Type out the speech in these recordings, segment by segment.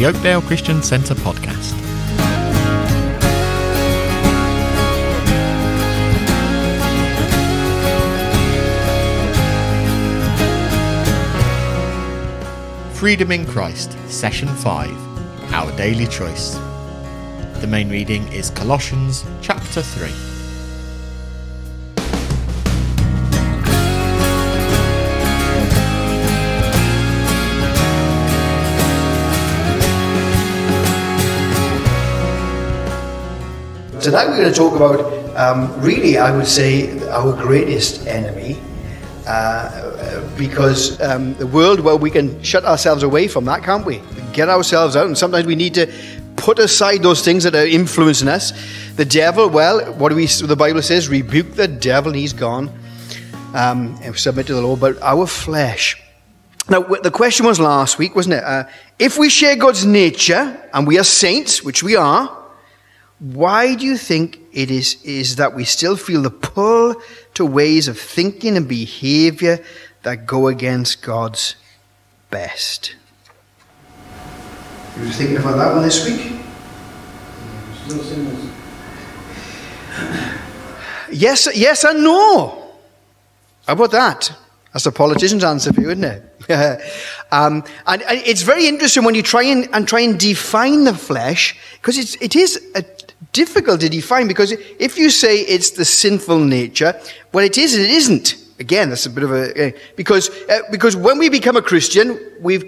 the Oakdale Christian Centre podcast. Freedom in Christ, Session 5 Our Daily Choice. The main reading is Colossians chapter 3. Tonight we're going to talk about, um, really, I would say, our greatest enemy. Uh, because um, the world, well, we can shut ourselves away from that, can't we? get ourselves out, and sometimes we need to put aside those things that are influencing us. The devil, well, what do we? The Bible says, rebuke the devil, and he's gone. Um, and submit to the Lord. But our flesh. Now, the question was last week, wasn't it? Uh, if we share God's nature and we are saints, which we are, why do you think it is, is that we still feel the pull to ways of thinking and behavior that go against God's best? You were thinking about that one this week? Yes, yes and no. How about that? That's a politician's answer for you, isn't it? um, and, and, it's very interesting when you try and, and try and define the flesh, because it's, it is a, difficult to define because if you say it's the sinful nature, well, it is it isn't. Again, that's a bit of a uh, because uh, because when we become a Christian, we've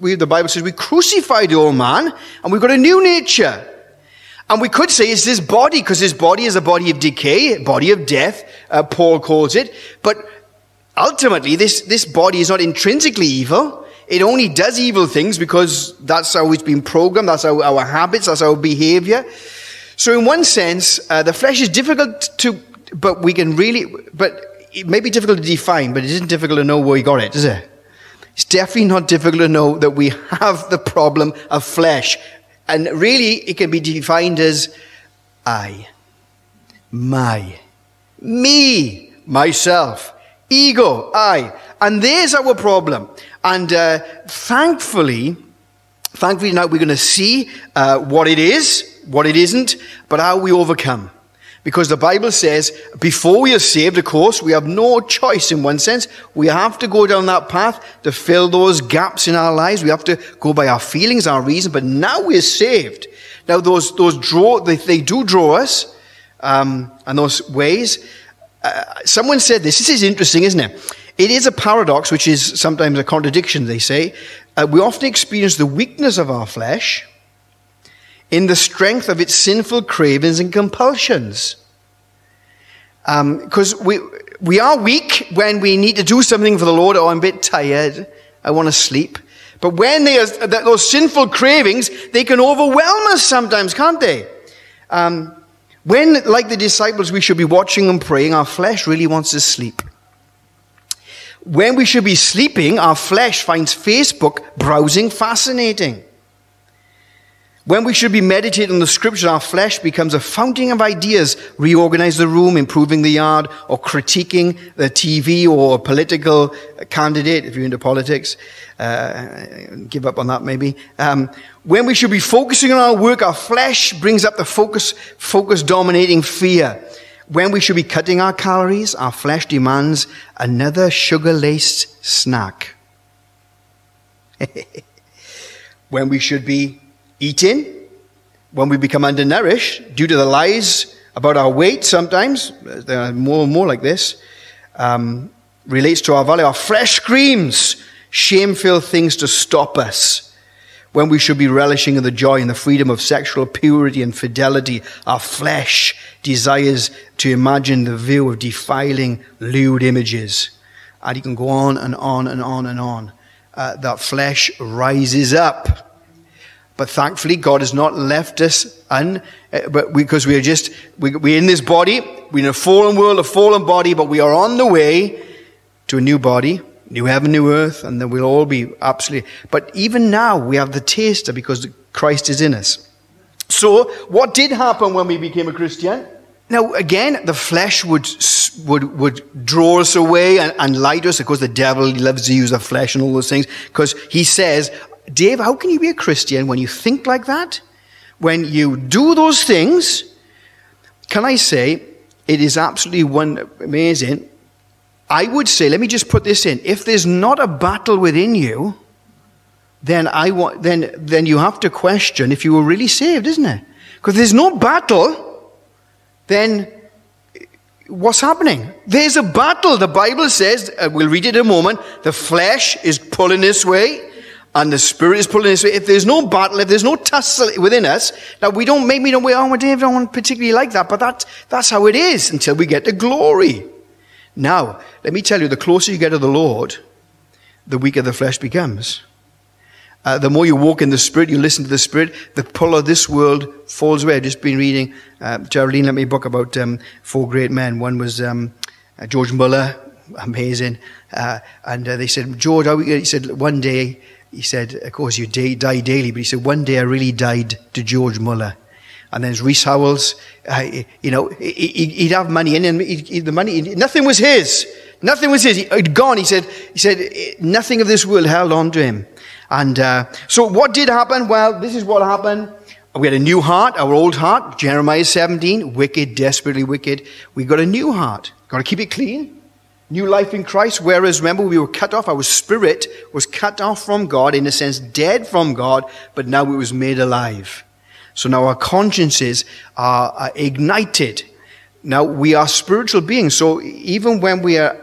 we, the Bible says we crucified the old man and we've got a new nature. And we could say it's this body because this body is a body of decay, body of death. Uh, Paul calls it, but ultimately, this this body is not intrinsically evil. It only does evil things because that's how it's been programmed. That's how our habits. That's our behavior. So, in one sense, uh, the flesh is difficult to, but we can really, but it may be difficult to define, but it isn't difficult to know where we got it, is it? It's definitely not difficult to know that we have the problem of flesh. And really, it can be defined as I, my, me, myself, ego, I. And there's our problem. And uh, thankfully, thankfully now we're going to see uh, what it is what it isn't, but how we overcome. Because the Bible says, before we are saved, of course, we have no choice in one sense. We have to go down that path to fill those gaps in our lives. We have to go by our feelings, our reason, but now we're saved. Now those, those draw, they, they do draw us, um, and those ways. Uh, someone said this. This is interesting, isn't it? It is a paradox, which is sometimes a contradiction, they say. Uh, we often experience the weakness of our flesh, in the strength of its sinful cravings and compulsions. Because um, we, we are weak when we need to do something for the Lord, oh, I'm a bit tired, I want to sleep. But when they are, those sinful cravings, they can overwhelm us sometimes, can't they? Um, when, like the disciples, we should be watching and praying, our flesh really wants to sleep. When we should be sleeping, our flesh finds Facebook browsing fascinating. When we should be meditating on the scriptures, our flesh becomes a fountain of ideas, reorganize the room, improving the yard, or critiquing the TV or a political candidate, if you're into politics. Uh, give up on that maybe. Um, when we should be focusing on our work, our flesh brings up the focus, focus dominating fear. When we should be cutting our calories, our flesh demands another sugar-laced snack. when we should be eating, when we become undernourished due to the lies about our weight sometimes, there are more and more like this, um, relates to our value. Our flesh screams shameful things to stop us when we should be relishing in the joy and the freedom of sexual purity and fidelity. Our flesh desires to imagine the view of defiling, lewd images. And you can go on and on and on and on. Uh, that flesh rises up but thankfully, God has not left us un, uh, but because we are just, we, we're in this body, we're in a fallen world, a fallen body, but we are on the way to a new body, new heaven, new earth, and then we'll all be absolutely, but even now we have the taster because Christ is in us. So, what did happen when we became a Christian? Now, again, the flesh would, would, would draw us away and, and us. Of course, the devil loves to use the flesh and all those things because he says, Dave, how can you be a Christian when you think like that? When you do those things? Can I say, it is absolutely one, amazing. I would say, let me just put this in. If there's not a battle within you, then I want, then, then you have to question if you were really saved, isn't it? Because there's no battle, then what's happening? There's a battle. The Bible says, uh, we'll read it in a moment, the flesh is pulling this way and the spirit is pulling way. If there's no battle, if there's no tussle within us, now we don't, maybe don't, oh, well, Dave, I don't particularly like that, but that, that's how it is until we get to glory. Now, let me tell you, the closer you get to the Lord, the weaker the flesh becomes. Uh, the more you walk in the Spirit, you listen to the Spirit, the pull of this world falls away. I've just been reading, uh, Geraldine let me book about um, four great men. One was um, uh, George Muller, amazing. Uh, and uh, they said, George, he said, one day, he said, of course, you die, die daily, but he said, one day I really died to George Muller. And then there's Rees Howells, uh, you know, he'd have money in and the money, nothing was his. Nothing was his. He'd gone. He said, he said, nothing of this world held on to him. And uh, so what did happen? Well, this is what happened. We had a new heart, our old heart, Jeremiah 17, wicked, desperately wicked. We got a new heart. Got to keep it clean. New life in Christ. Whereas, remember, we were cut off. Our spirit was cut off from God, in a sense, dead from God, but now it was made alive. So now our consciences are, are ignited. Now we are spiritual beings. So even when we are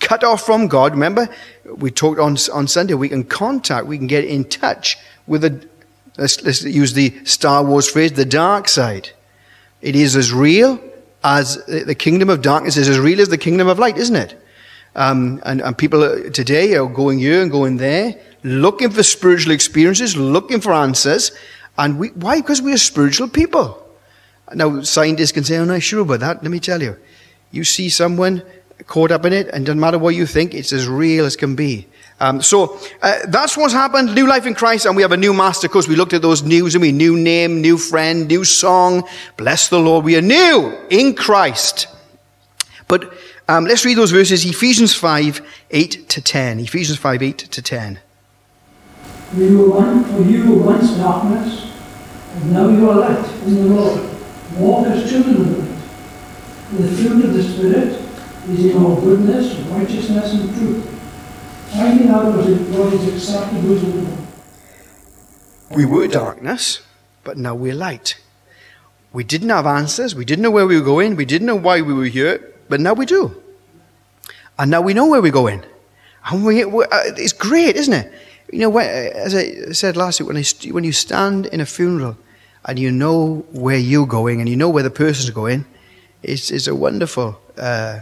cut off from God, remember, we talked on, on Sunday, we can contact, we can get in touch with the, let's, let's use the Star Wars phrase, the dark side. It is as real as the kingdom of darkness is as real as the kingdom of light, isn't it? Um, and, and people today are going here and going there, looking for spiritual experiences, looking for answers. And we, why? Because we are spiritual people. Now, scientists can say, I'm not sure about that. Let me tell you. You see someone caught up in it, and doesn't matter what you think, it's as real as can be. Um, so uh, that's what's happened. New life in Christ, and we have a new master. Course, we looked at those news, and we new name, new friend, new song. Bless the Lord, we are new in Christ. But um, let's read those verses: Ephesians five eight to ten. Ephesians five eight to ten. We were one, for you were once darkness, and now you are light in the Lord. Walk as children of light. The fruit of the Spirit is in all goodness, righteousness, and truth, finding out what the Lord. We were darkness, but now we're light. We didn't have answers. We didn't know where we were going. We didn't know why we were here, but now we do. And now we know where we're going. And we, uh, it's great, isn't it? You know, as I said last week, when, I, when you stand in a funeral and you know where you're going and you know where the person's going, it's, it's a wonderful uh,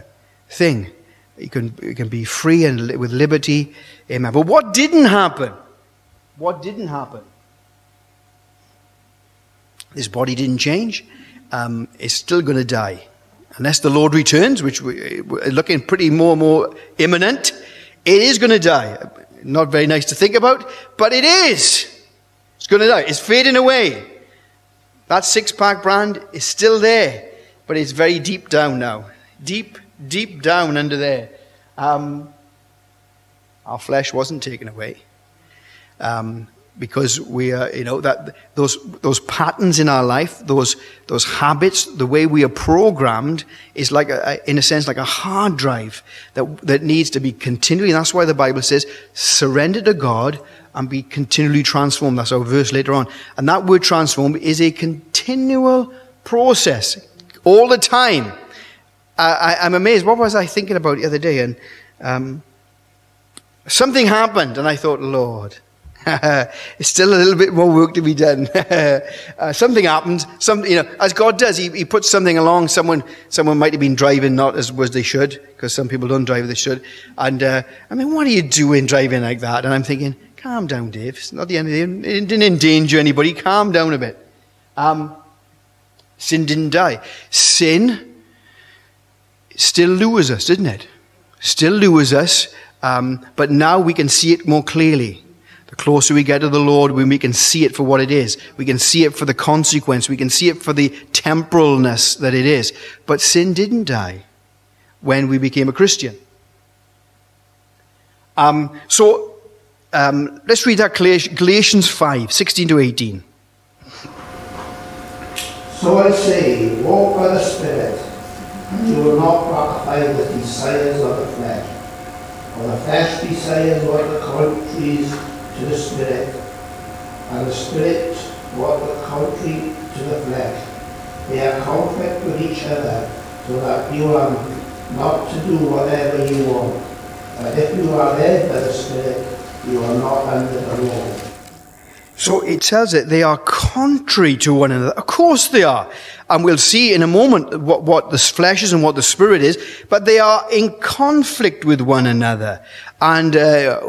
thing. You can, you can be free and li- with liberty. Amen. But what didn't happen? What didn't happen? This body didn't change. Um, it's still going to die. Unless the Lord returns, which we, are looking pretty more and more imminent, it is going to die. Not very nice to think about, but it is. It's going to die. It's fading away. That six pack brand is still there, but it's very deep down now. Deep deep down under there. Um, our flesh wasn't taken away. Um, because we are, you know, that those those patterns in our life, those those habits, the way we are programmed, is like, a, in a sense, like a hard drive that that needs to be continually. And that's why the Bible says, "Surrender to God and be continually transformed." That's our verse later on. And that word "transform" is a continual process, all the time. I, am amazed. What was I thinking about the other day? And um, something happened, and I thought, Lord, it's still a little bit more work to be done. uh, something happened. Some, you know, as God does, he, he puts something along. Someone, someone might have been driving not as was they should, because some people don't drive as they should. And uh, I mean, what are you doing driving like that? And I'm thinking, calm down, Dave. It's not the end of the day. It didn't endanger anybody. Calm down a bit. Um, sin didn't die. Sin still lures us, didn't it? Still lures us, um, but now we can see it more clearly. The closer we get to the Lord, when we can see it for what it is, we can see it for the consequence, we can see it for the temporalness that it is. But sin didn't die when we became a Christian. Um, so Um, let's read that Galatians 5 16 to 18. So I say, walk by the Spirit, you will not gratify the desires of the flesh. For the flesh desires what the contraries to the Spirit, and the Spirit what the contrary to the flesh. They are conflict with each other, so that you are not to do whatever you want. But if you are led by the Spirit, you are not under the law. So it tells that they are contrary to one another. Of course they are. And we'll see in a moment what, what the flesh is and what the spirit is, but they are in conflict with one another. And uh,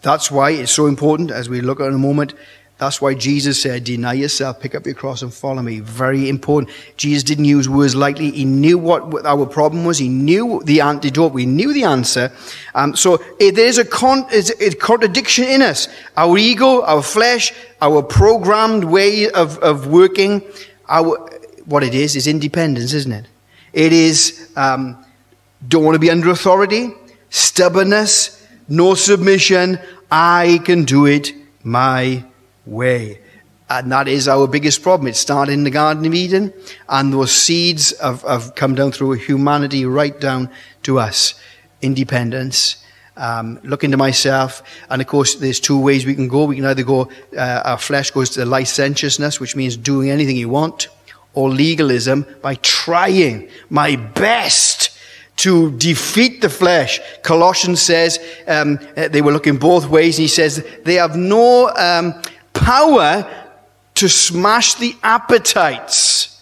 that's why it's so important, as we look at in a moment, that's why Jesus said, Deny yourself, pick up your cross, and follow me. Very important. Jesus didn't use words lightly. He knew what our problem was. He knew the antidote. We knew the answer. Um, so eh, there's a, con- a contradiction in us. Our ego, our flesh, our programmed way of, of working, what it is, is independence, isn't it? It is um, don't want to be under authority, stubbornness, no submission. I can do it my way. And that is our biggest problem. It started in the Garden of Eden, and those seeds have, have come down through humanity right down to us. Independence, um, look into myself. And of course, there's two ways we can go. We can either go, uh, our flesh goes to licentiousness, which means doing anything you want, or legalism by trying my best to defeat the flesh. Colossians says um, they were looking both ways, and he says they have no um, power to smash the appetites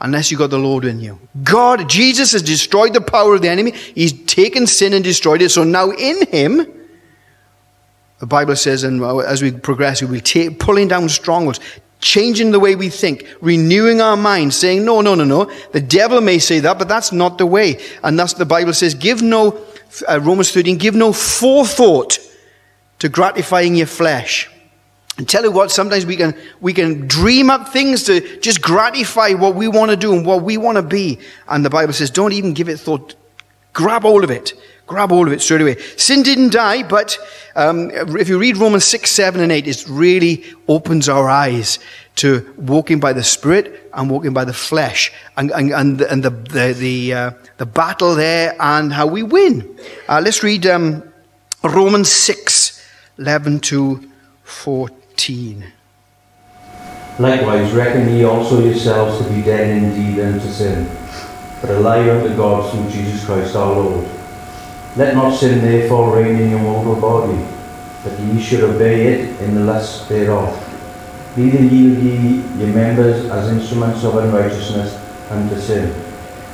unless you got the Lord in you. God, Jesus has destroyed the power of the enemy. He's taken sin and destroyed it. So now in him, the Bible says, and as we progress, we will take pulling down strongholds, changing the way we think, renewing our minds, saying, no, no, no, no. The devil may say that, but that's not the way. And thus the Bible says, give no, uh, Romans 13, give no forethought to gratifying your flesh. And tell you what, sometimes we can, we can dream up things to just gratify what we want to do and what we want to be. And the Bible says, don't even give it thought. Grab all of it. Grab all of it straight away. Sin didn't die, but um, if you read Romans 6, 7, and 8, it really opens our eyes to walking by the Spirit and walking by the flesh and, and, and, the, and the, the, the, uh, the battle there and how we win. Uh, let's read um, Romans 6, 11 to 14. Likewise, reckon ye also yourselves to be dead indeed unto sin, but alive unto God through Jesus Christ our Lord. Let not sin therefore reign in your mortal body, that ye should obey it in the lust thereof. Neither yield ye your members as instruments of unrighteousness unto sin,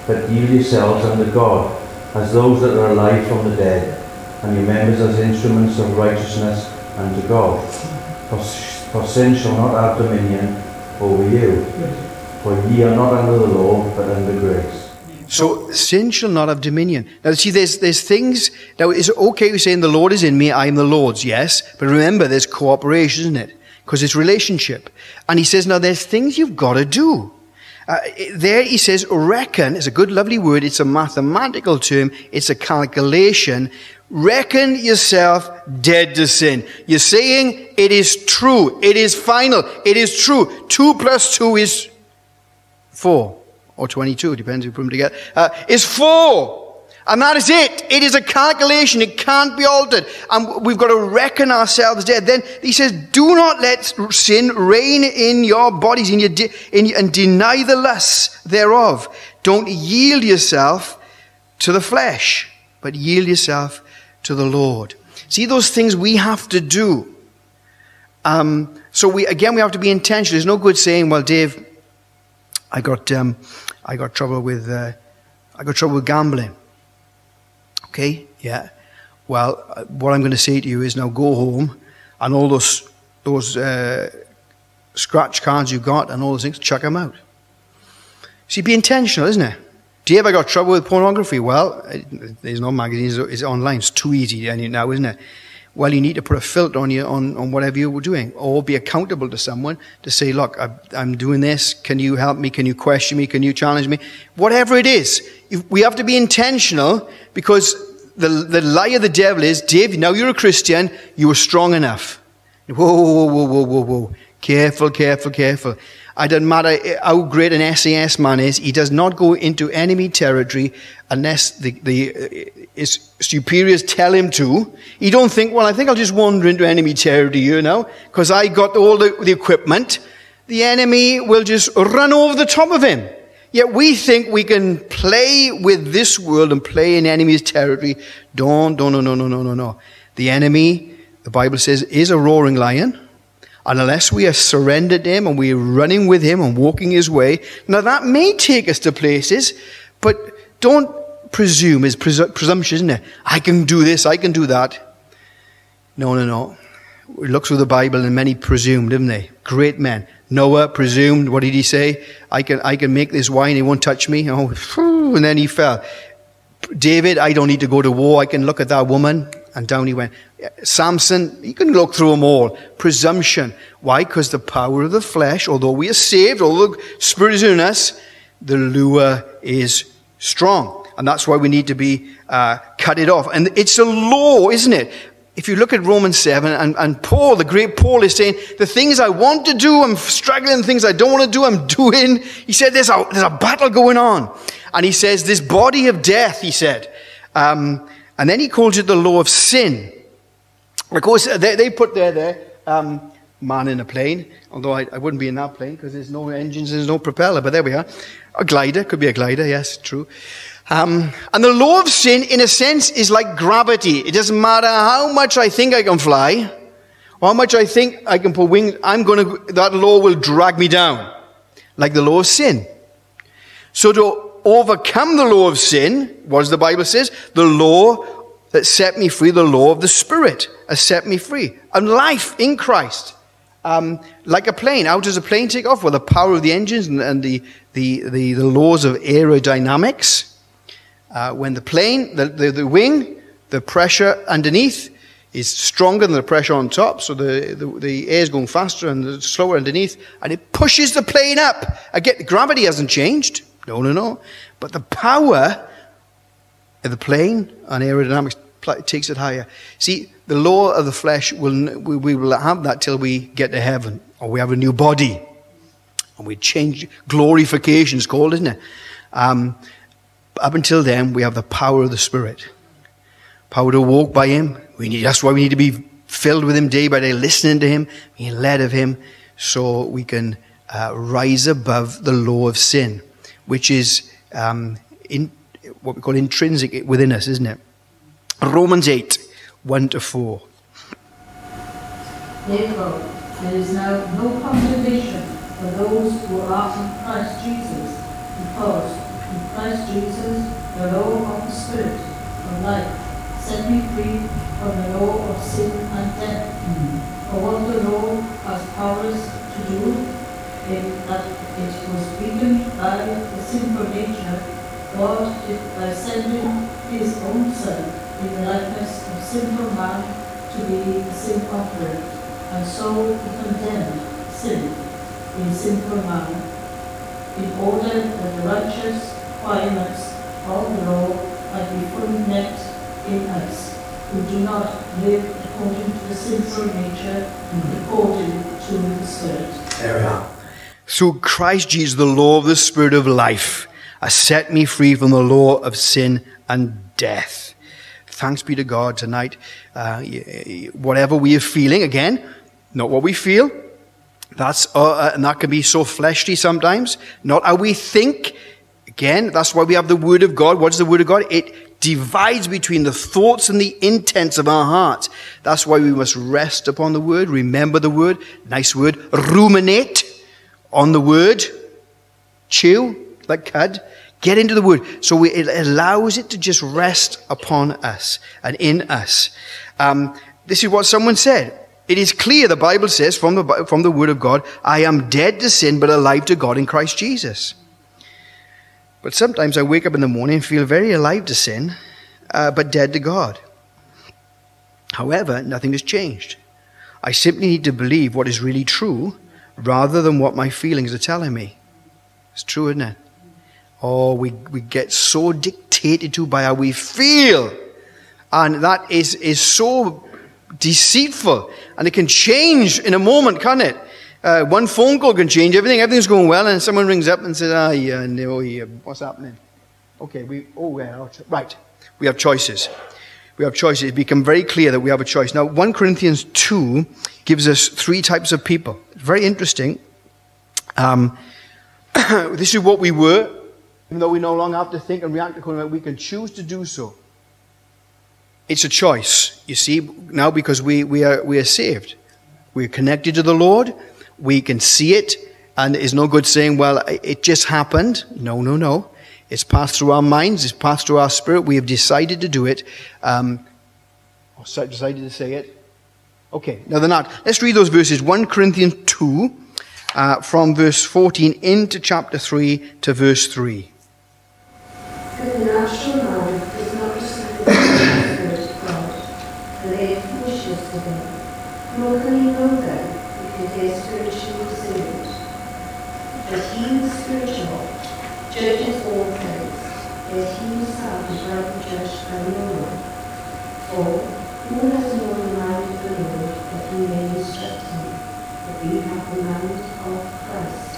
but yield yourselves unto God, as those that are alive from the dead, and your members as instruments of righteousness unto God. For, for sin shall not have dominion over you. For ye are not under the law, but under grace. So sin shall not have dominion. Now see, there's, there's things, now it's okay saying the Lord is in me, I am the Lord's, yes. But remember, there's cooperation, isn't it? Because it's relationship. And he says, now there's things you've got to do. Uh, there he says, reckon, it's a good, lovely word. It's a mathematical term. It's a calculation. Reckon yourself dead to sin. You're saying it is true. It is final. It is true. Two plus two is four. Or 22, depends you put them together. Uh, is four. And that is it. It is a calculation. It can't be altered. And we've got to reckon ourselves dead. Then he says, do not let sin reign in your bodies in your de- in, and deny the lusts thereof. Don't yield yourself to the flesh, but yield yourself to the Lord. See those things we have to do. Um, so we again we have to be intentional. There's no good saying, "Well, Dave, I got um, I got trouble with uh, I got trouble with gambling." Okay, yeah. Well, uh, what I'm going to say to you is now go home and all those those uh, scratch cards you got and all those things, chuck them out. See, be intentional, isn't it? Do you ever got trouble with pornography? Well, there's no magazines, it's online. It's too easy now, isn't it? Well, you need to put a filter on you on, on whatever you were doing, or be accountable to someone to say, "Look, I, I'm doing this. Can you help me? Can you question me? Can you challenge me? Whatever it is, we have to be intentional because the, the lie of the devil is, Dave, now you're a Christian, you are strong enough. Whoa, whoa, whoa, whoa, whoa, whoa. Careful, careful, careful. It doesn't matter how great an SAS man is, he does not go into enemy territory unless the, the, uh, his superiors tell him to. He don't think, well, I think I'll just wander into enemy territory you now, because I got all the, the equipment. The enemy will just run over the top of him. Yet we think we can play with this world and play in enemy's territory. Don't, don't, no, no, no, no, no, no. The enemy, the Bible says, is a roaring lion. And unless we are surrendered to him and we're running with him and walking his way, now that may take us to places, but don't presume, is presu- presumption, isn't it? I can do this, I can do that. No, no, no. We look through the Bible and many presumed, didn't they? Great men. Noah presumed, what did he say? I can, I can make this wine, he won't touch me. Oh, and then he fell. David, I don't need to go to war, I can look at that woman. And down he went. Samson, you can look through them all. Presumption. Why? Because the power of the flesh, although we are saved, although the Spirit is in us, the lure is strong. And that's why we need to be uh, cut it off. And it's a law, isn't it? if you look at Romans 7, and, and Paul, the great Paul, is saying, the things I want to do, I'm struggling, the things I don't want to do, I'm doing. He said, there's a, there's a battle going on. And he says, this body of death, he said. Um, and then he calls it the law of sin. Of course, they, they put there, there, um, man in a plane, although I, I wouldn't be in that plane because there's no engines, there's no propeller, but there we are. A glider, could be a glider, yes, true. Um, and the law of sin, in a sense, is like gravity. It doesn't matter how much I think I can fly, how much I think I can put wings, I'm going to, that law will drag me down. Like the law of sin. So to overcome the law of sin, what does the Bible says? The law that set me free, the law of the Spirit has set me free. And life in Christ. Um, like a plane. How does a plane take off? Well, the power of the engines and, and the, the, the, the laws of aerodynamics. Uh, when the plane, the, the, the, wing, the pressure underneath is stronger than the pressure on top, so the, the, the air is going faster and slower underneath, and it pushes the plane up. Again, gravity hasn't changed. No, no, no. But the power of the plane and aerodynamics takes it higher. See, the law of the flesh, will, we, will have that till we get to heaven, or we have a new body. And we change, glorification is called, isn't it? Um, up until then, we have the power of the Spirit. Power to walk by Him. We need, that's why we need to be filled with Him day by day, listening to Him, being led of Him, so we can uh, rise above the law of sin, which is um, in, what we call intrinsic within us, isn't it? Romans 8, 1 to 4. Therefore, there is now no condemnation for those who are in Christ Jesus, because in Christ Jesus, the law of the Spirit of life set me free from the law of sin and death. Mm-hmm. For what the law has powers to do, in that it was weakened by the sinful nature, God did by sending his own Son in the likeness of sinful man to be a sin offering, and so he condemned sin in sinful man, in order that the righteous requirements of the law might be fully met in us, who do not live according to the sinful nature, but according to the Spirit. There we are. Through Christ Jesus, the law of the Spirit of life has set me free from the law of sin and death. Thanks be to God tonight. Uh, whatever we are feeling, again, not what we feel. That's uh, uh, and that can be so fleshly sometimes. Not how we think Again, that's why we have the Word of God. What is the Word of God? It divides between the thoughts and the intents of our hearts. That's why we must rest upon the Word, remember the Word, nice word, ruminate on the Word, chew like cud, get into the Word. So we, it allows it to just rest upon us and in us. Um, this is what someone said. It is clear, the Bible says from the, from the Word of God, I am dead to sin but alive to God in Christ Jesus. But sometimes I wake up in the morning and feel very alive to sin, uh, but dead to God. However, nothing has changed. I simply need to believe what is really true rather than what my feelings are telling me. It's true, isn't it? Oh, we, we get so dictated to by how we feel. And that is, is so deceitful. And it can change in a moment, can't it? Uh, one phone call can change everything. Everything's going well, and someone rings up and says, "Ah, yeah, no, yeah, what's happening?" Okay, we oh, yeah, right. We have choices. We have choices. It's become very clear that we have a choice. Now, 1 Corinthians 2 gives us three types of people. Very interesting. Um, this is what we were, even though we no longer have to think and react accordingly, we can choose to do so. It's a choice, you see, now because we, we, are, we are saved. We're connected to the Lord. We can see it. And it's no good saying, well, it just happened. No, no, no. It's passed through our minds. It's passed through our spirit. We have decided to do it. Um, decided to say it. Okay, now they're not. Let's read those verses 1 Corinthians 2, uh, from verse 14 into chapter 3 to verse 3. The natural man does not receive the Spirit of God, for they are foolishness to him. Nor can he know them, because they are spiritually discerned. But he is spiritual judges all things, as he himself is rightly judged by no one. For who has known the mind of the Lord that he may instruct him? But we have the mind of Christ.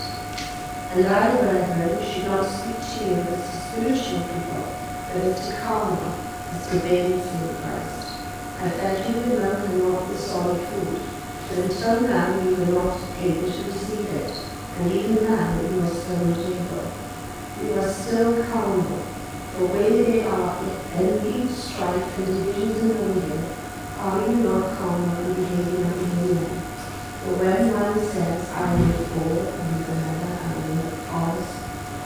And I, brethren, should not speak to you as to spiritual people, but as to carnal, as to babes in Christ. I fed you and not with solid food, but until now you were not able to receive it, and even now you still not able. You are still carnal, for where they are envy, strife, and divisions among you, are you not in behaving like men? For when one says, I am for, and another, I am of,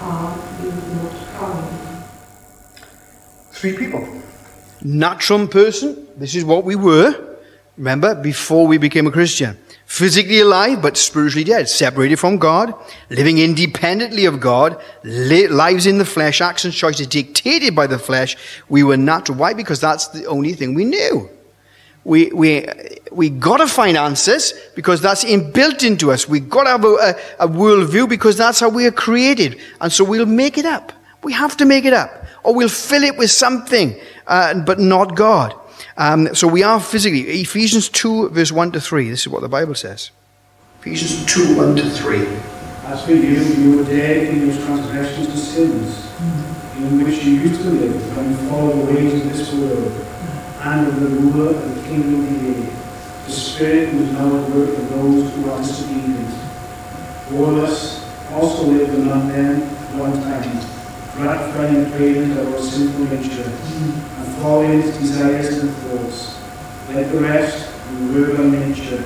are you not calm? Three people. not Natural person, this is what we were, remember, before we became a Christian. Physically alive, but spiritually dead, separated from God, living independently of God, lives in the flesh, actions, choices dictated by the flesh. We were natural. Why? Because that's the only thing we knew. We, we, we got to find answers because that's inbuilt into us. We got to have a, a, a worldview because that's how we are created. And so we'll make it up. We have to make it up. Or we'll fill it with something, uh, but not God. Um, so we are physically. Ephesians 2, verse 1 to 3. This is what the Bible says. Ephesians 2, 1 to 3. As for you, you were dead in your transgressions and sins, in which you used to live when you followed the ways of this world, and of the ruler and the kingdom of the air, the spirit who is now at work in those who are disobedient. Of us also lived among them one time, gratifying and craving our sinful nature, and desires and thoughts. Like the rest, we were by nature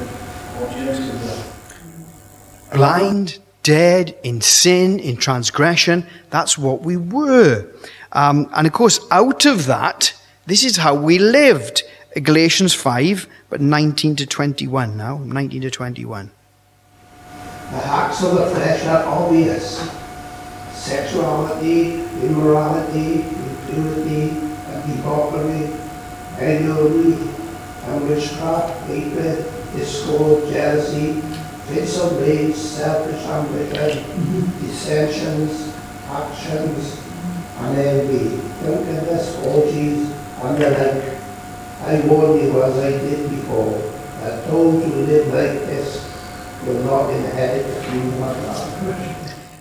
objects of wrath. blind, dead in sin, in transgression. That's what we were. Um, and of course, out of that, this is how we lived. Galatians 5, but 19 to 21 now. 19 to 21. The acts of the flesh are obvious. Sexuality, immorality, impurity, envy, and witchcraft, hatred, discord, jealousy, fits of rage, selfish ambition, dissensions, actions, and envy, drunkenness, orgies, and the like. I warn you as I did before, that those who live like this will not inherit the kingdom of God.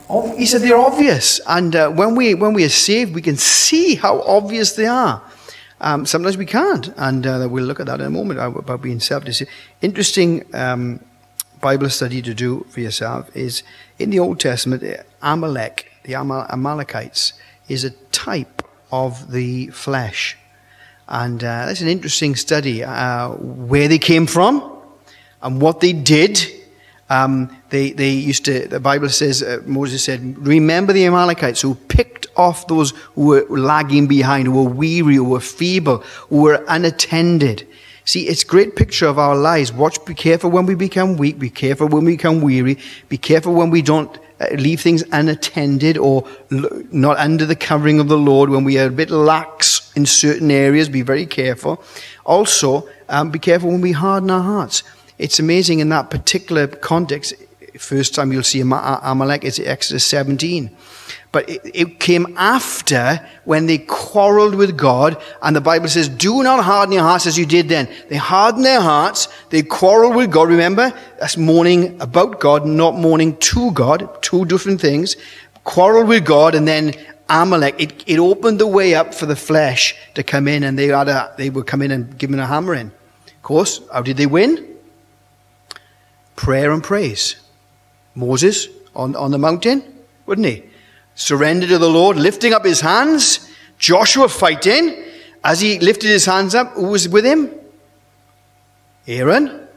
He said they're obvious. And uh, when, we, when we are saved, we can see how obvious they are. Um, sometimes we can't. And uh, we'll look at that in a moment uh, about being self deceived. Interesting um, Bible study to do for yourself is in the Old Testament, Amalek, the Amal- Amalekites, is a type of the flesh. And uh, that's an interesting study uh, where they came from and what they did. Um, they, they used to, the Bible says, uh, Moses said, remember the Amalekites who picked off those who were lagging behind, who were weary, who were feeble, who were unattended. See, it's a great picture of our lives. Watch, be careful when we become weak, be careful when we become weary, be careful when we don't uh, leave things unattended or not under the covering of the Lord, when we are a bit lax in certain areas, be very careful. Also, um, be careful when we harden our hearts. It's amazing in that particular context. First time you'll see Amalek is Exodus 17. But it, it came after when they quarreled with God, and the Bible says, Do not harden your hearts as you did then. They hardened their hearts, they quarreled with God. Remember, that's mourning about God, not mourning to God, two different things. Quarreled with God, and then Amalek, it, it opened the way up for the flesh to come in, and they, had a, they would come in and give him a hammering. Of course, how did they win? Prayer and praise. Moses on, on the mountain, wouldn't he? Surrender to the Lord, lifting up his hands. Joshua fighting. As he lifted his hands up, who was with him? Aaron,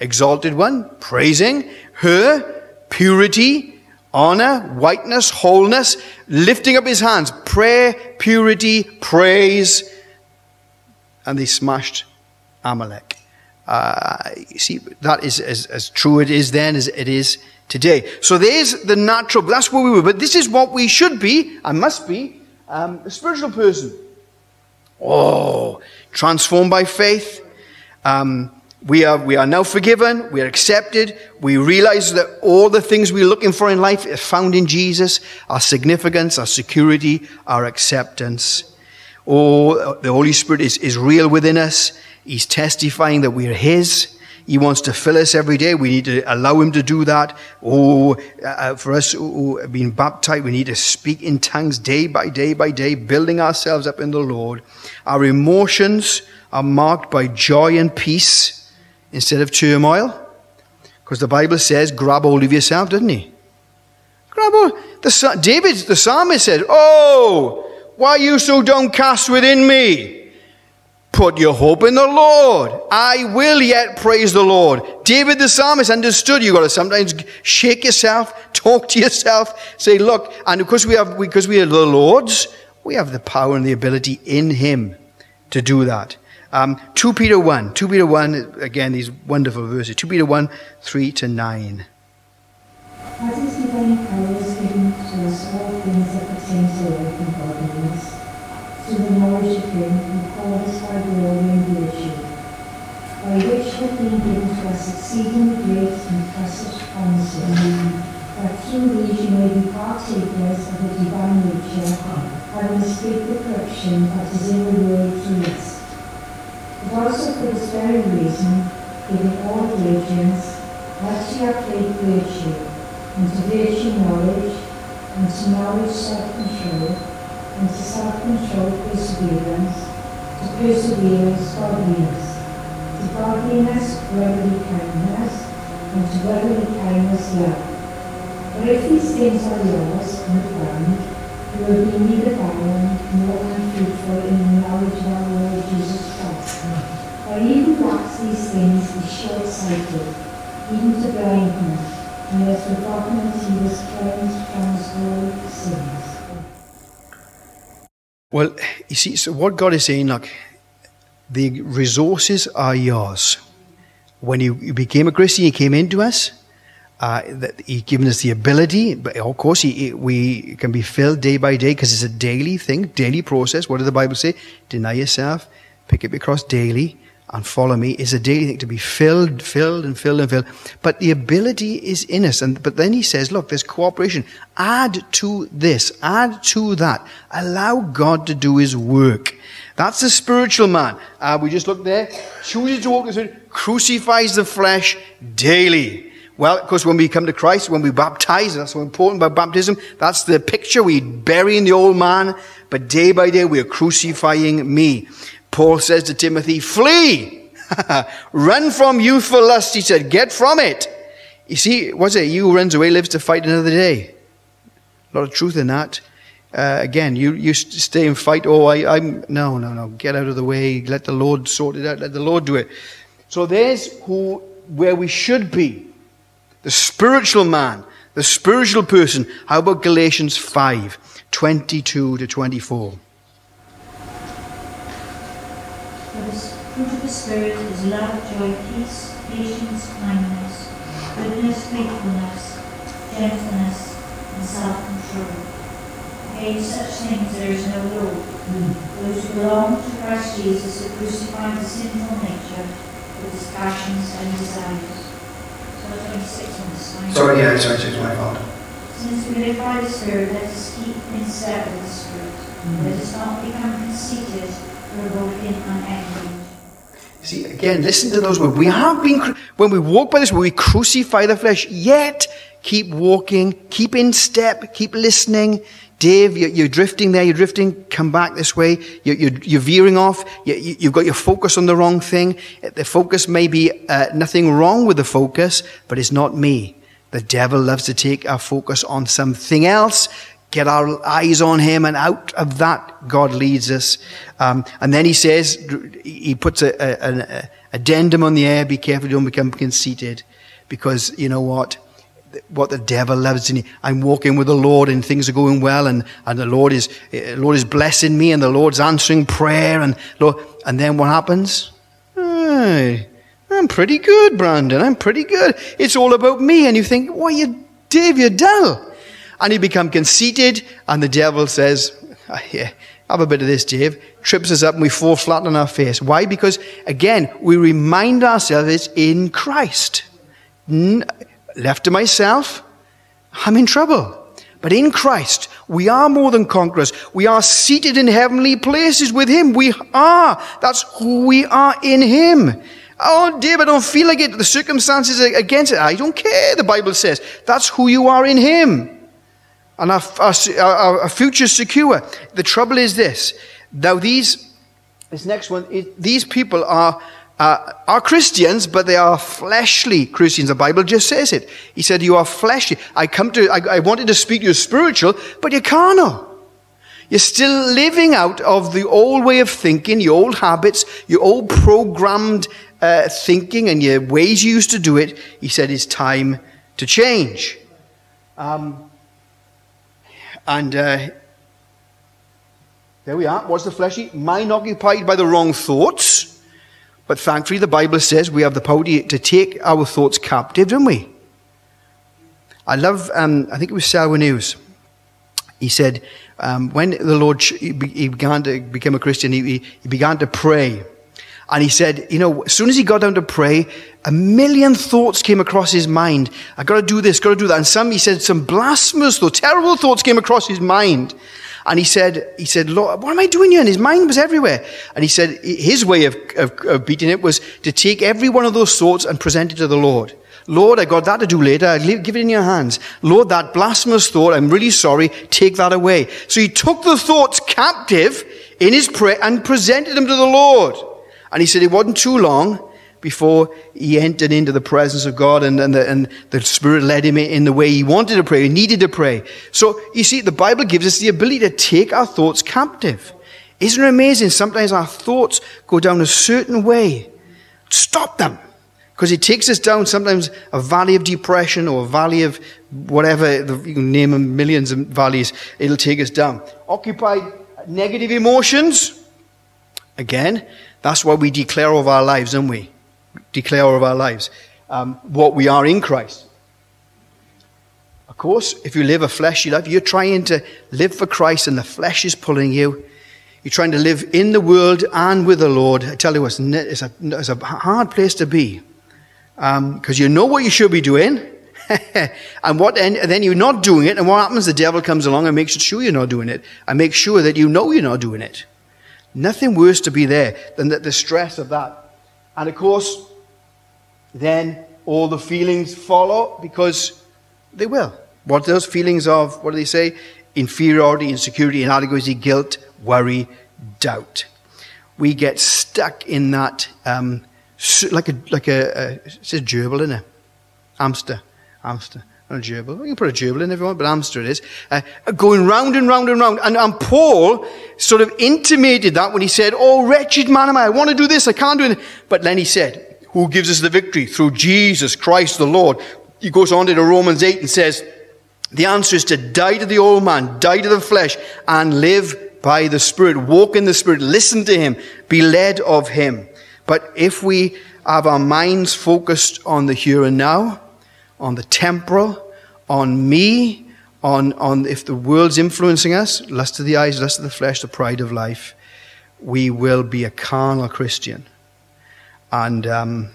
exalted one, praising her, purity, honor, whiteness, wholeness, lifting up his hands, prayer, purity, praise, and they smashed Amalek. Uh, you see, that is as, as true it is then as it is today. So there's the natural, that's where we were. But this is what we should be, and must be, um, a spiritual person. Oh, transformed by faith. Um, we are, we are now forgiven. We are accepted. We realize that all the things we're looking for in life are found in Jesus. Our significance, our security, our acceptance. Oh, the Holy Spirit is, is real within us. He's testifying that we're His. He wants to fill us every day. We need to allow Him to do that. Oh, uh, for us who have been baptized, we need to speak in tongues day by day by day, building ourselves up in the Lord. Our emotions are marked by joy and peace instead of turmoil. Because the Bible says, grab hold of yourself, doesn't he? Grab hold. The, David, the psalmist said, Oh, why are you so downcast within me? Put your hope in the Lord. I will yet praise the Lord. David the psalmist understood you've got to sometimes shake yourself, talk to yourself, say, look, and because we have because we are the Lord's, we have the power and the ability in him to do that. Um, 2 Peter 1. 2 Peter 1, again, these wonderful verses. 2 Peter 1, 3 to 9. As his divine power is given to us all things that pertain to life and godliness, to the knowledge of him who called us by glory and virtue, by given to us exceeding great and precious promises, that through these you may be partakers of the divine nature, having escaped the corruption that is in the world through us. But also for this very reason, giving all diligence, let you have faith virtue, and to virtue knowledge, and to knowledge self-control, and to self-control perseverance, to perseverance godliness, godliness brotherly kindness, and brotherly kindness love. For if these things are yours and found, you will be neither barren nor unfruitful in knowledge of our Lord Jesus Christ. For he who lacks these things is short-sighted, even to blindness, and has forgotten that he was cleansed from his old sins. Well, you see, so what God is saying, look, the resources are yours. When you, became a Christian, you came into us. Uh, that He's given us the ability, but of course, he, he, we can be filled day by day because it's a daily thing, daily process. What does the Bible say? Deny yourself, pick up your cross daily, and follow me. It's a daily thing to be filled, filled, and filled and filled. But the ability is in us. And but then he says, look, there's cooperation. Add to this, add to that. Allow God to do His work. That's the spiritual man. Uh, we just looked there. Chooses to walk the spirit, crucifies the flesh daily. Well, of course, when we come to Christ, when we baptize, that's so important about baptism. That's the picture. We bury in the old man, but day by day we are crucifying me. Paul says to Timothy, flee! Run from youthful lust, he said. Get from it. You see, what's it? You who runs away lives to fight another day. A lot of truth in that. Uh, again, you, you stay and fight. Oh, I, I'm, no, no, no. Get out of the way. Let the Lord sort it out. Let the Lord do it. So there's who, where we should be the spiritual man, the spiritual person. How about Galatians 5 22 to 24? The fruit of the Spirit is love, joy, peace, patience, kindness, goodness, faithfulness, gentleness, and self-control. Against such things there is no law. Hmm. Those who belong to Christ Jesus have crucified the sinful nature with its passions and desires. So 26 on the slide. Sorry, yeah, sorry, it's my fault. Since we live by the Spirit, let us keep in step with the Spirit. Hmm. Let us not become conceited, provoking and angry. See, again, listen to those words. We have been, when we walk by this, we crucify the flesh, yet keep walking, keep in step, keep listening. Dave, you're, you're drifting there, you're drifting, come back this way. You're, you're, you're veering off, you, you've got your focus on the wrong thing. The focus may be uh, nothing wrong with the focus, but it's not me. The devil loves to take our focus on something else, get our eyes on him, and out of that, God leads us. Um, and then he says, he puts a, a, an addendum on the air be careful, don't become conceited. Because you know what? What the devil loves you. I'm walking with the Lord and things are going well, and, and the Lord is, uh, Lord is blessing me, and the Lord's answering prayer, and Lord, and then what happens? Hey, I'm pretty good, Brandon. I'm pretty good. It's all about me. And you think, why, you, Dave, you're dull. And you become conceited, and the devil says, "Ah, yeah, have a bit of this, Dave. Trips us up, and we fall flat on our face. Why? Because, again, we remind ourselves it's in Christ. Left to myself, I'm in trouble. But in Christ, we are more than conquerors. We are seated in heavenly places with Him. We are. That's who we are in Him. Oh, Dave, I don't feel like it. The circumstances are against it. I don't care, the Bible says. That's who you are in Him. And our, our, our, our future is secure. The trouble is this. Now, these, this next one, it, these people are, uh, are Christians, but they are fleshly Christians. The Bible just says it. He said, You are fleshly. I come to, I, I wanted to speak to you spiritual, but you're carnal. You're still living out of the old way of thinking, your old habits, your old programmed uh, thinking, and your ways you used to do it. He said, It's time to change. Um, and uh, there we are. What's the fleshy? Mind occupied by the wrong thoughts. But thankfully, the Bible says we have the power to take our thoughts captive, don't we? I love, um, I think it was Selwyn Hughes. He said, um, when the Lord he began to become a Christian, he, he he began to pray. And he said, you know, as soon as he got down to pray, a million thoughts came across his mind. I got to do this, got to do that. And some, he said, some blasphemous thoughts, terrible thoughts came across his mind. And he said, he said, Lord, what am I doing here? And his mind was everywhere. And he said, his way of, of, of beating it was to take every one of those thoughts and present it to the Lord. Lord, I got that to do later. I'll give it in your hands. Lord, that blasphemous thought, I'm really sorry. Take that away. So he took the thoughts captive in his prayer and presented them to the Lord. And he said it wasn't too long before he entered into the presence of God and, and, the, and the Spirit led him in the way he wanted to pray, he needed to pray. So you see, the Bible gives us the ability to take our thoughts captive. Isn't it amazing? Sometimes our thoughts go down a certain way. Stop them. Because it takes us down sometimes a valley of depression or a valley of whatever, you can name them millions of valleys, it'll take us down. Occupied negative emotions, Again, that's why we declare over our lives, don't we? Declare of our lives um, what we are in Christ. Of course, if you live a fleshy life, you're trying to live for Christ and the flesh is pulling you. You're trying to live in the world and with the Lord. I tell you, it's, it's, a, it's a hard place to be because you know what you should be doing. and what and then you're not doing it, and what happens? The devil comes along and makes sure you're not doing it, and makes sure that you know you're not doing it. Nothing worse to be there than that the stress of that. And of course, then all the feelings follow because they will. What those feelings of, what do they say? Inferiority, insecurity, inadequacy, guilt, worry, doubt. We get stuck in that, um, like a, like a, a it's a gerbil, isn't it? Hamster. Hamster. A gerbil. You can put a gerbil in if you want, but hamster it is. Uh, going round and round and round. And, and Paul sort of intimated that when he said, Oh, wretched man am I. I want to do this. I can't do it. But then he said, Who gives us the victory? Through Jesus Christ the Lord. He goes on to Romans 8 and says, The answer is to die to the old man, die to the flesh, and live by the Spirit. Walk in the Spirit. Listen to Him. Be led of Him. But if we have our minds focused on the here and now, on the temporal, on me, on, on if the world's influencing us, lust of the eyes, lust of the flesh, the pride of life, we will be a carnal Christian. And um,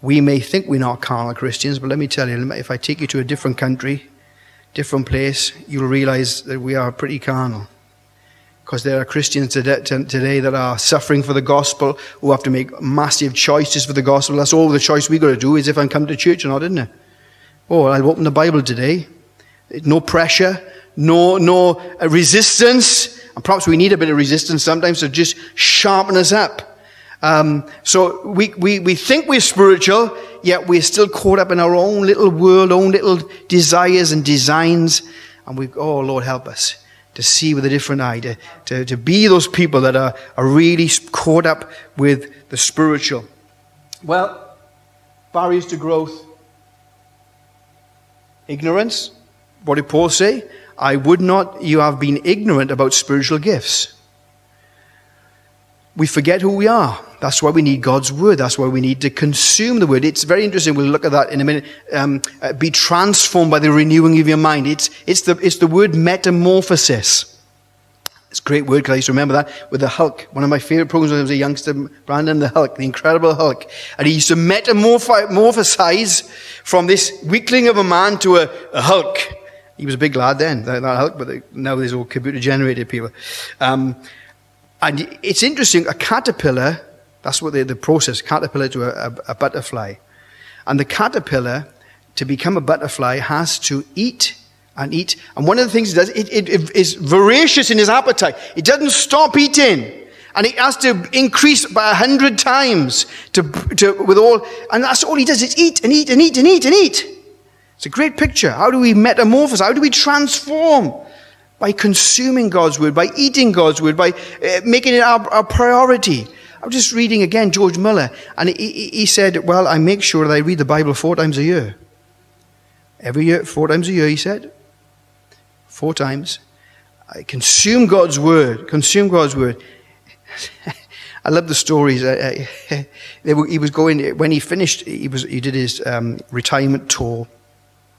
we may think we're not carnal Christians, but let me tell you, if I take you to a different country, different place, you'll realize that we are pretty carnal. Because there are Christians today that are suffering for the gospel, who have to make massive choices for the gospel. That's all the choice we've got to do is if I'm coming to church or not, isn't it? Oh, I'll open the Bible today. No pressure, no, no resistance. And perhaps we need a bit of resistance sometimes to just sharpen us up. Um, so we, we, we think we're spiritual, yet we're still caught up in our own little world, own little desires and designs. And we, oh, Lord, help us to see with a different eye, to, to, to be those people that are, are really caught up with the spiritual. Well, barriers to growth. Ignorance. What did Paul say? I would not you have been ignorant about spiritual gifts. We forget who we are. That's why we need God's word. That's why we need to consume the word. It's very interesting. We'll look at that in a minute. Um, uh, be transformed by the renewing of your mind. It's, it's, the, it's the word metamorphosis. It's a great word because I used to remember that with the Hulk. One of my favorite programs when I was a youngster, Brandon the Hulk, the Incredible Hulk. And he used to metamorphosize from this weakling of a man to a, a Hulk. He was a big lad then, that, that Hulk, but now there's all computer generated people. Um, and it's interesting, a caterpillar that's what the, the process, caterpillar to a, a, a butterfly. And the caterpillar, to become a butterfly, has to eat and eat. And one of the things he does, it, it, it is voracious in his appetite. It doesn't stop eating. And it has to increase by a hundred times to, to, with all, and that's all he does is eat and eat and eat and eat and eat. It's a great picture. How do we metamorphose? How do we transform? By consuming God's word, by eating God's word, by uh, making it our, our priority. I was just reading again George Muller, and he, he said, Well, I make sure that I read the Bible four times a year. Every year, four times a year, he said. Four times. I consume God's word, consume God's word. I love the stories. he was going when he finished. He was he did his um, retirement tour.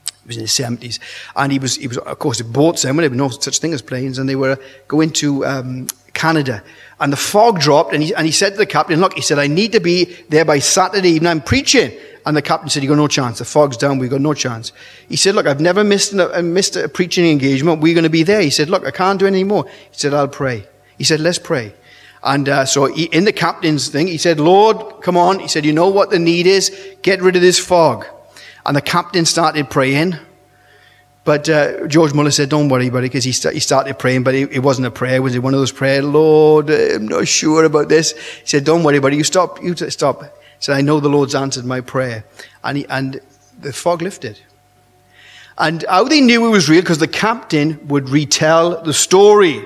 He was in his seventies, and he was he was of course he bought them. There were no such thing as planes, and they were going to um, Canada. And the fog dropped, and he, and he said to the captain, Look, he said, I need to be there by Saturday evening. I'm preaching. And the captain said, You got no chance. The fog's down. We've got no chance. He said, Look, I've never missed, a, missed a preaching engagement. We're going to be there. He said, Look, I can't do any more. He said, I'll pray. He said, Let's pray. And uh, so he, in the captain's thing, he said, Lord, come on. He said, You know what the need is? Get rid of this fog. And the captain started praying. But uh, George Muller said, Don't worry about it, because he, st- he started praying, but it, it, wasn't a prayer. Was it one of those prayers, Lord, I'm not sure about this? He said, Don't worry about it. You stop. You stop. Said, I know the Lord's answered my prayer. And, he, and the fog lifted. And how they knew it was real, because the captain would retell the story.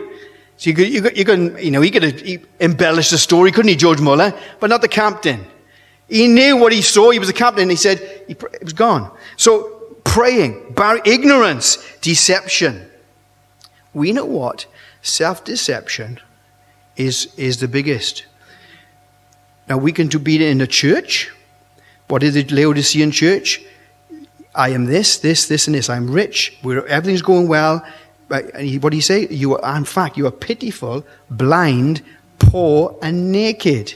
So you could, you could, you could, you know, he could embellish the story, couldn't he, George Muller? But not the captain. He knew what he saw. He was the captain. He said, he, it was gone. So praying, bar- ignorance, deception. We know what? Self deception is, is the biggest. Now, we can do it in the church. What is the Laodicean church? I am this, this, this, and this. I'm rich. We're, everything's going well. He, what do you say? You are, in fact, you are pitiful, blind, poor, and naked.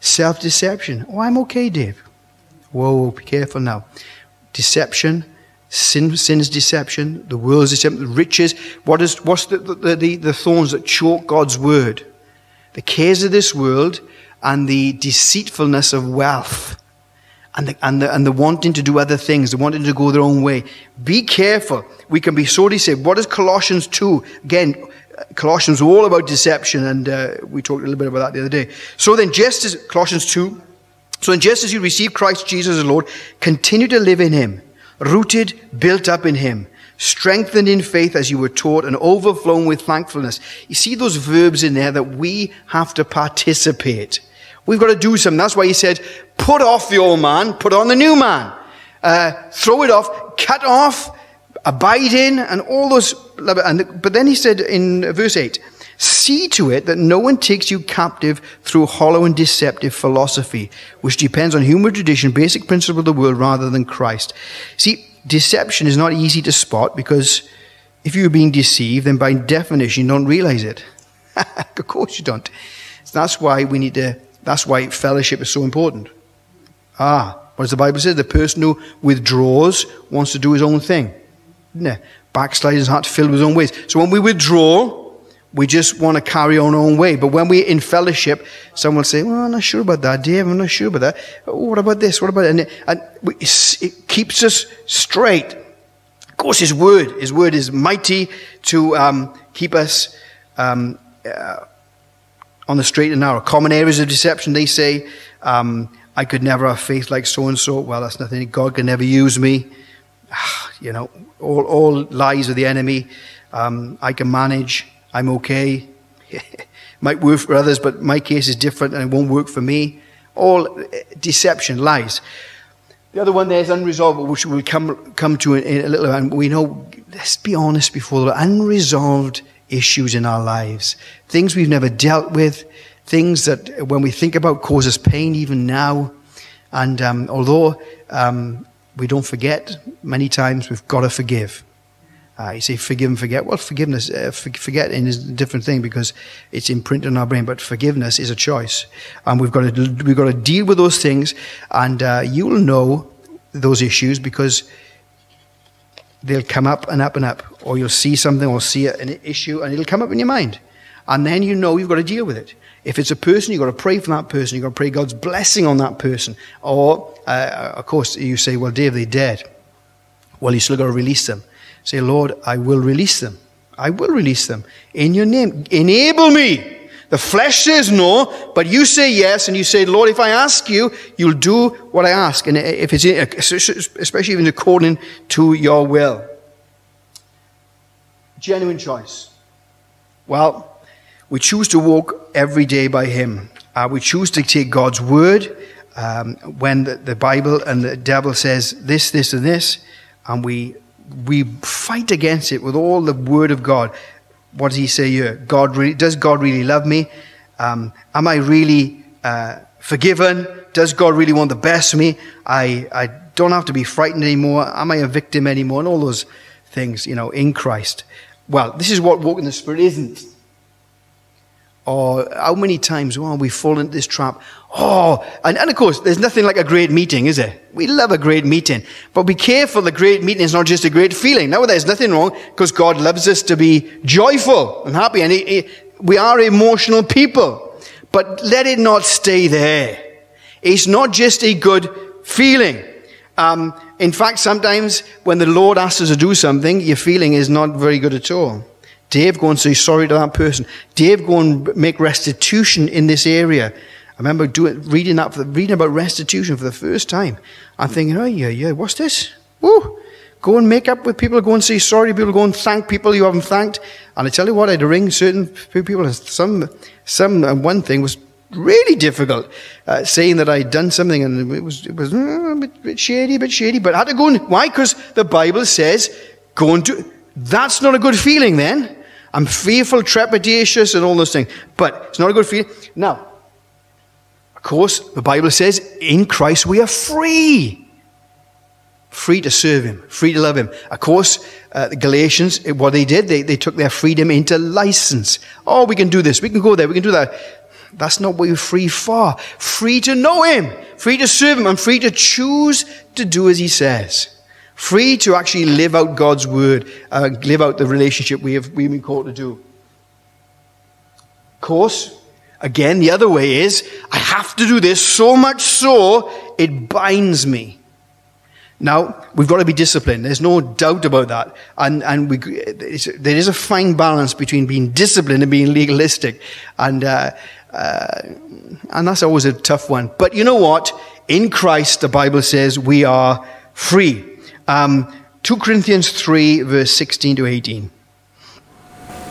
Self deception. Oh, I'm okay, Dave. Whoa, be careful now. Deception Sin, sin's deception, the world's deception, riches. What is, what's the, the, the, the thorns that choke God's word? The cares of this world and the deceitfulness of wealth and the, and, the, and the wanting to do other things, the wanting to go their own way. Be careful. We can be so deceived. What is Colossians 2? Again, Colossians are all about deception, and uh, we talked a little bit about that the other day. So then, just as Colossians 2, so then just as you receive Christ Jesus as Lord, continue to live in him rooted, built up in Him, strengthened in faith as you were taught, and overflowing with thankfulness. You see those verbs in there that we have to participate. We've got to do something. That's why He said, put off the old man, put on the new man. Uh, throw it off, cut off, abide in, and all those. But then He said in verse 8, See to it that no one takes you captive through hollow and deceptive philosophy, which depends on human tradition, basic principle of the world, rather than Christ. See, deception is not easy to spot because if you're being deceived, then by definition, you don't realize it. of course you don't. So that's why we need to, that's why fellowship is so important. Ah, what does the Bible say? The person who withdraws wants to do his own thing. Isn't it? Backsliders heart filled with his own ways. So when we withdraw, we just want to carry on our own way. But when we're in fellowship, someone will say, Well, I'm not sure about that, Dave. I'm not sure about that. Oh, what about this? What about that? And, and we, it keeps us straight. Of course, His Word, His Word is mighty to um, keep us um, uh, on the straight and narrow. Common areas of deception, they say, um, I could never have faith like so and so. Well, that's nothing. God can never use me. You know, all, all lies of the enemy. Um, I can manage. I'm okay. Might work for others, but my case is different and it won't work for me. All uh, deception, lies. The other one there is unresolved, which we'll come, come to in, in a little while. We know, let's be honest before the unresolved issues in our lives. Things we've never dealt with, things that when we think about cause us pain even now. And um, although um, we don't forget, many times we've got to forgive. Uh, you say forgive and forget. Well, forgiveness, uh, forgetting is a different thing because it's imprinted in our brain. But forgiveness is a choice, and we've got to we've got to deal with those things. And uh, you'll know those issues because they'll come up and up and up, or you'll see something or see an issue, and it'll come up in your mind, and then you know you've got to deal with it. If it's a person, you've got to pray for that person. You've got to pray God's blessing on that person. Or, uh, of course, you say, well, Dave, they're dead. Well, you still got to release them. Say, Lord, I will release them. I will release them in your name. Enable me. The flesh says no, but you say yes, and you say, Lord, if I ask you, you'll do what I ask. And if it's, especially even according to your will. Genuine choice. Well, we choose to walk every day by Him. Uh, we choose to take God's word um, when the, the Bible and the devil says this, this, and this, and we we fight against it with all the word of God. What does he say here? God really, does God really love me? Um, am I really uh, forgiven? Does God really want the best for me? I, I don't have to be frightened anymore. Am I a victim anymore? And all those things, you know, in Christ. Well, this is what walking the Spirit isn't. Or how many times oh, we fall into this trap? Oh, and, and of course, there's nothing like a great meeting, is there? We love a great meeting. But be careful, the great meeting is not just a great feeling. Now, there's nothing wrong because God loves us to be joyful and happy. And he, he, we are emotional people. But let it not stay there. It's not just a good feeling. Um, in fact, sometimes when the Lord asks us to do something, your feeling is not very good at all. Dave, go and say sorry to that person. Dave, go and make restitution in this area. I remember doing, reading that, the, reading about restitution for the first time. I'm thinking, oh yeah, yeah, what's this? Woo! Go and make up with people. Go and say sorry to people. Go and thank people you haven't thanked. And I tell you what, I had to ring certain people. Some, some uh, one thing was really difficult, uh, saying that I'd done something and it was, it was uh, a bit, bit shady, a bit shady. But I had to go and why? Because the Bible says, go and do. That's not a good feeling. Then I'm fearful, trepidatious, and all those things. But it's not a good feeling. Now, of course, the Bible says in Christ we are free. Free to serve Him, free to love Him. Of course, uh, the Galatians, what they did, they, they took their freedom into license. Oh, we can do this, we can go there, we can do that. That's not what we're free for. Free to know Him, free to serve Him, and free to choose to do as He says. Free to actually live out God's word, uh, live out the relationship we have, we've been called to do. Of course, again, the other way is I have to do this so much so it binds me. Now, we've got to be disciplined. There's no doubt about that. And, and we, there is a fine balance between being disciplined and being legalistic. And, uh, uh, and that's always a tough one. But you know what? In Christ, the Bible says we are free. Um, 2 Corinthians 3, verse 16 to 18.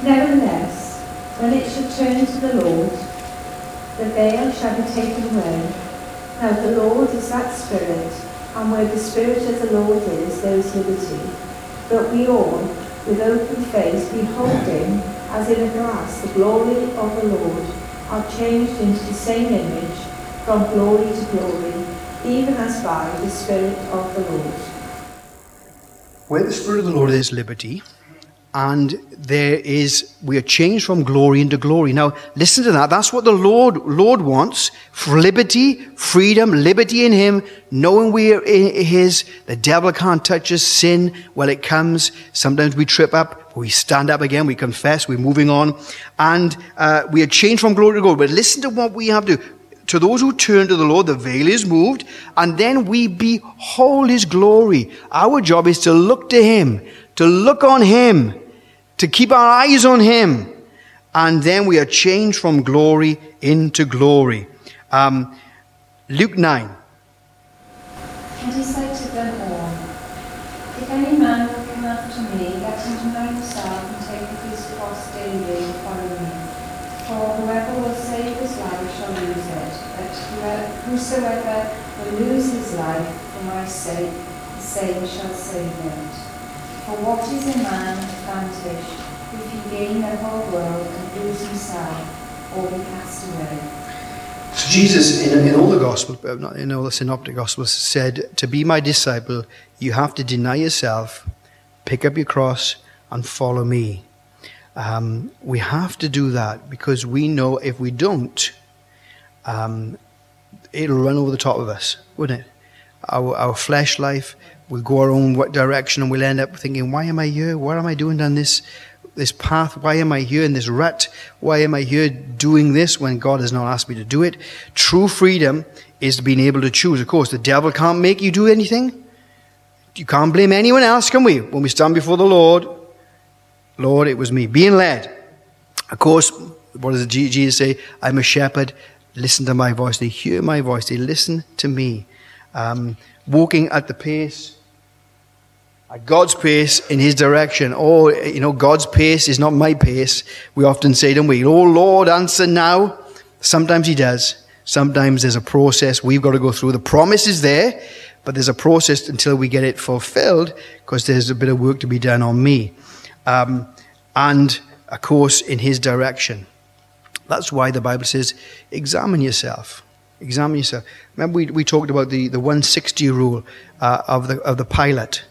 Nevertheless, when it shall turn to the Lord, the veil shall be taken away. Now the Lord is that Spirit, and where the Spirit of the Lord is, there is liberty. But we all, with open face, beholding, as in a glass, the glory of the Lord, are changed into the same image, from glory to glory, even as by the Spirit of the Lord. Where the Spirit of the Lord is liberty, and there is we are changed from glory into glory. Now listen to that. That's what the lord lord wants for liberty freedom liberty in him knowing we are in his. The devil can't touch us. Sin well it comes. Sometimes we trip up. We stand up again. We confess. We're moving on. And uh, we are changed from glory to glory. But listen to what we have to to those who turn to the Lord, the veil is moved, and then we behold His glory. Our job is to look to Him, to look on Him, to keep our eyes on Him, and then we are changed from glory into glory. Um, Luke 9. And he said to them all, If any man will come after me, let him deny himself and take up his cross daily and follow me. For whoever will save his life shall lose it, but whoever- whosoever will lose his life for my sake, the same shall save it. For what is a man advantage if he gain the whole world and lose himself, or be cast away? So Jesus, in, in all the Gospels, uh, not in all the Synoptic Gospels, said, To be my disciple, you have to deny yourself, pick up your cross, and follow me. Um, we have to do that because we know if we don't, um, it'll run over the top of us, wouldn't it? Our, our flesh life will go our own direction and we'll end up thinking, why am I here? What am I doing down this, this path? Why am I here in this rut? Why am I here doing this when God has not asked me to do it? True freedom is being able to choose. Of course, the devil can't make you do anything. You can't blame anyone else, can we? When we stand before the Lord, Lord, it was me. Being led. Of course, what does Jesus say? I'm a shepherd. Listen to my voice. They hear my voice. They listen to me. Um, walking at the pace, at God's pace in His direction. Oh, you know, God's pace is not my pace. We often say, don't we? Oh, Lord, answer now. Sometimes He does. Sometimes there's a process we've got to go through. The promise is there, but there's a process until we get it fulfilled because there's a bit of work to be done on me. Um, and, of course, in His direction. That's why the Bible says, examine yourself. Examine yourself. Remember, we, we talked about the, the 160 rule uh, of, the, of the pilot.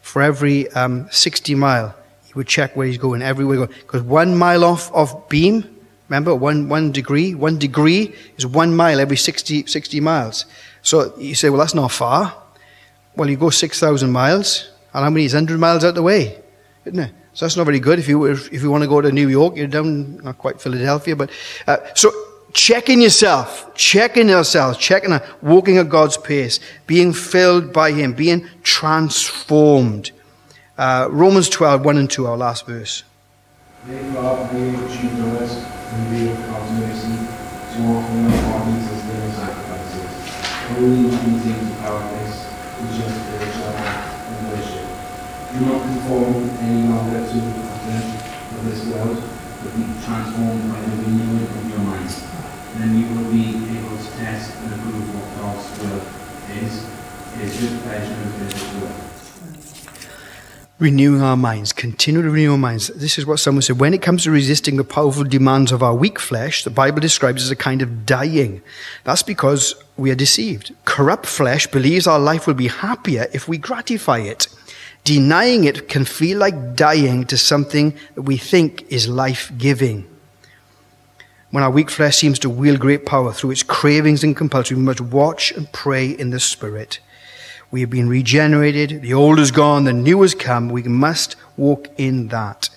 For every um, 60 mile, he would check where he's going, everywhere going. Because one mile off of beam, remember, one, one degree, one degree is one mile every 60, 60 miles. So you say, well, that's not far. Well, you go 6,000 miles, and how many is 100 miles out the way, isn't it? So that's not very good. If you if you want to go to New York, you're down not quite Philadelphia, but uh, so checking yourself, checking yourself, checking, walking at God's pace, being filled by Him, being transformed. Uh, Romans 12, 1 and 2, our last verse. As sacrifices, holy spiritual and. Do not conform any longer to the pattern of this world, but be transformed renewing our minds, continually renewing our minds. This is what someone said. When it comes to resisting the powerful demands of our weak flesh, the Bible describes as a kind of dying. That's because we are deceived. Corrupt flesh believes our life will be happier if we gratify it. Denying it can feel like dying to something that we think is life giving. When our weak flesh seems to wield great power through its cravings and compulsions, we must watch and pray in the Spirit. We have been regenerated. The old is gone. The new has come. We must walk in that.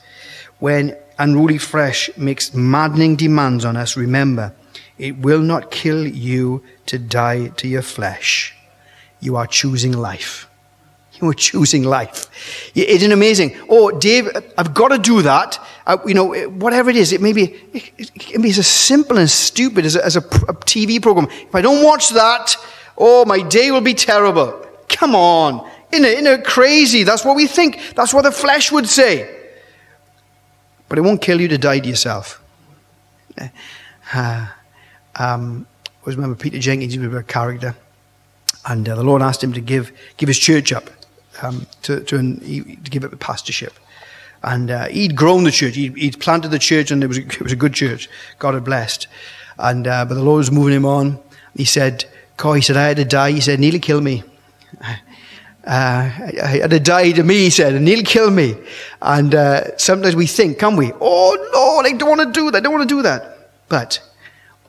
When unruly flesh makes maddening demands on us, remember, it will not kill you to die to your flesh. You are choosing life. You are choosing life. Isn't amazing? Oh, Dave, I've got to do that. Uh, you know, whatever it is, it may be, it, it can be as simple and stupid as a, as a, a TV program. If I don't watch that, oh, my day will be terrible. Come on. Isn't it, isn't it crazy? That's what we think. That's what the flesh would say. But it won't kill you to die to yourself. Uh, um, I always remember Peter Jenkins, he was a character. And uh, the Lord asked him to give, give his church up, um, to, to, to give up the pastorship. And uh, he'd grown the church. He'd, he'd, planted the church, and it was, it was a good church. God had blessed. And, uh, but the Lord was moving him on. He said, God, he said, I had to die. He said, nearly kill me. Uh, had to die to me, he said, and he'll kill me. And uh, sometimes we think, can we? Oh, Lord, I don't want to do that. I don't want to do that. But,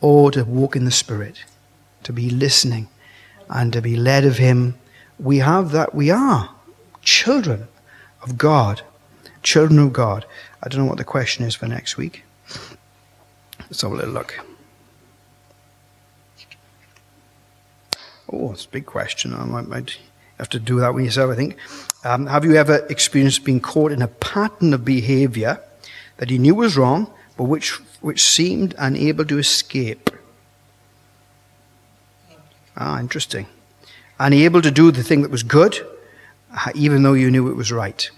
oh, to walk in the Spirit, to be listening, and to be led of Him. We have that. We are children of God. Children of God. I don't know what the question is for next week. Let's have a little look. Oh, it's a big question. I might, might have to do that with yourself, I think. Um, have you ever experienced being caught in a pattern of behavior that you knew was wrong, but which, which seemed unable to escape? Ah, interesting. Unable to do the thing that was good, uh, even though you knew it was right.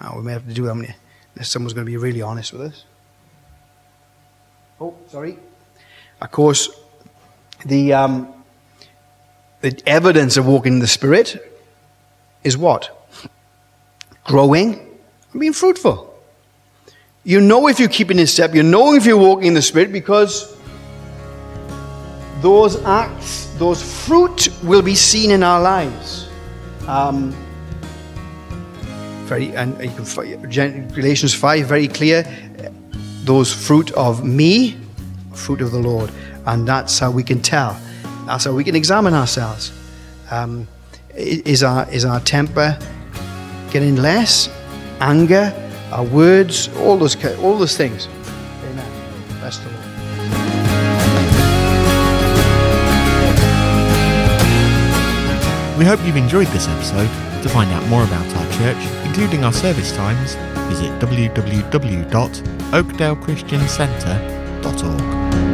Oh, we may have to do that when someone's going to be really honest with us. Oh, sorry. Of course, the, um, the evidence of walking in the Spirit is what? Growing and being fruitful. You know if you're keeping in step, you know if you're walking in the Spirit because those acts, those fruit will be seen in our lives. Um, very, and you can, Galatians 5, very clear. Those fruit of me, fruit of the Lord. And that's how we can tell. That's how we can examine ourselves. Um, is, our, is our temper getting less? Anger? Our words? All those, all those things. Amen. Best of all. We hope you've enjoyed this episode. To find out more about our church, including our service times, visit www.oakdalechristiancentre.org.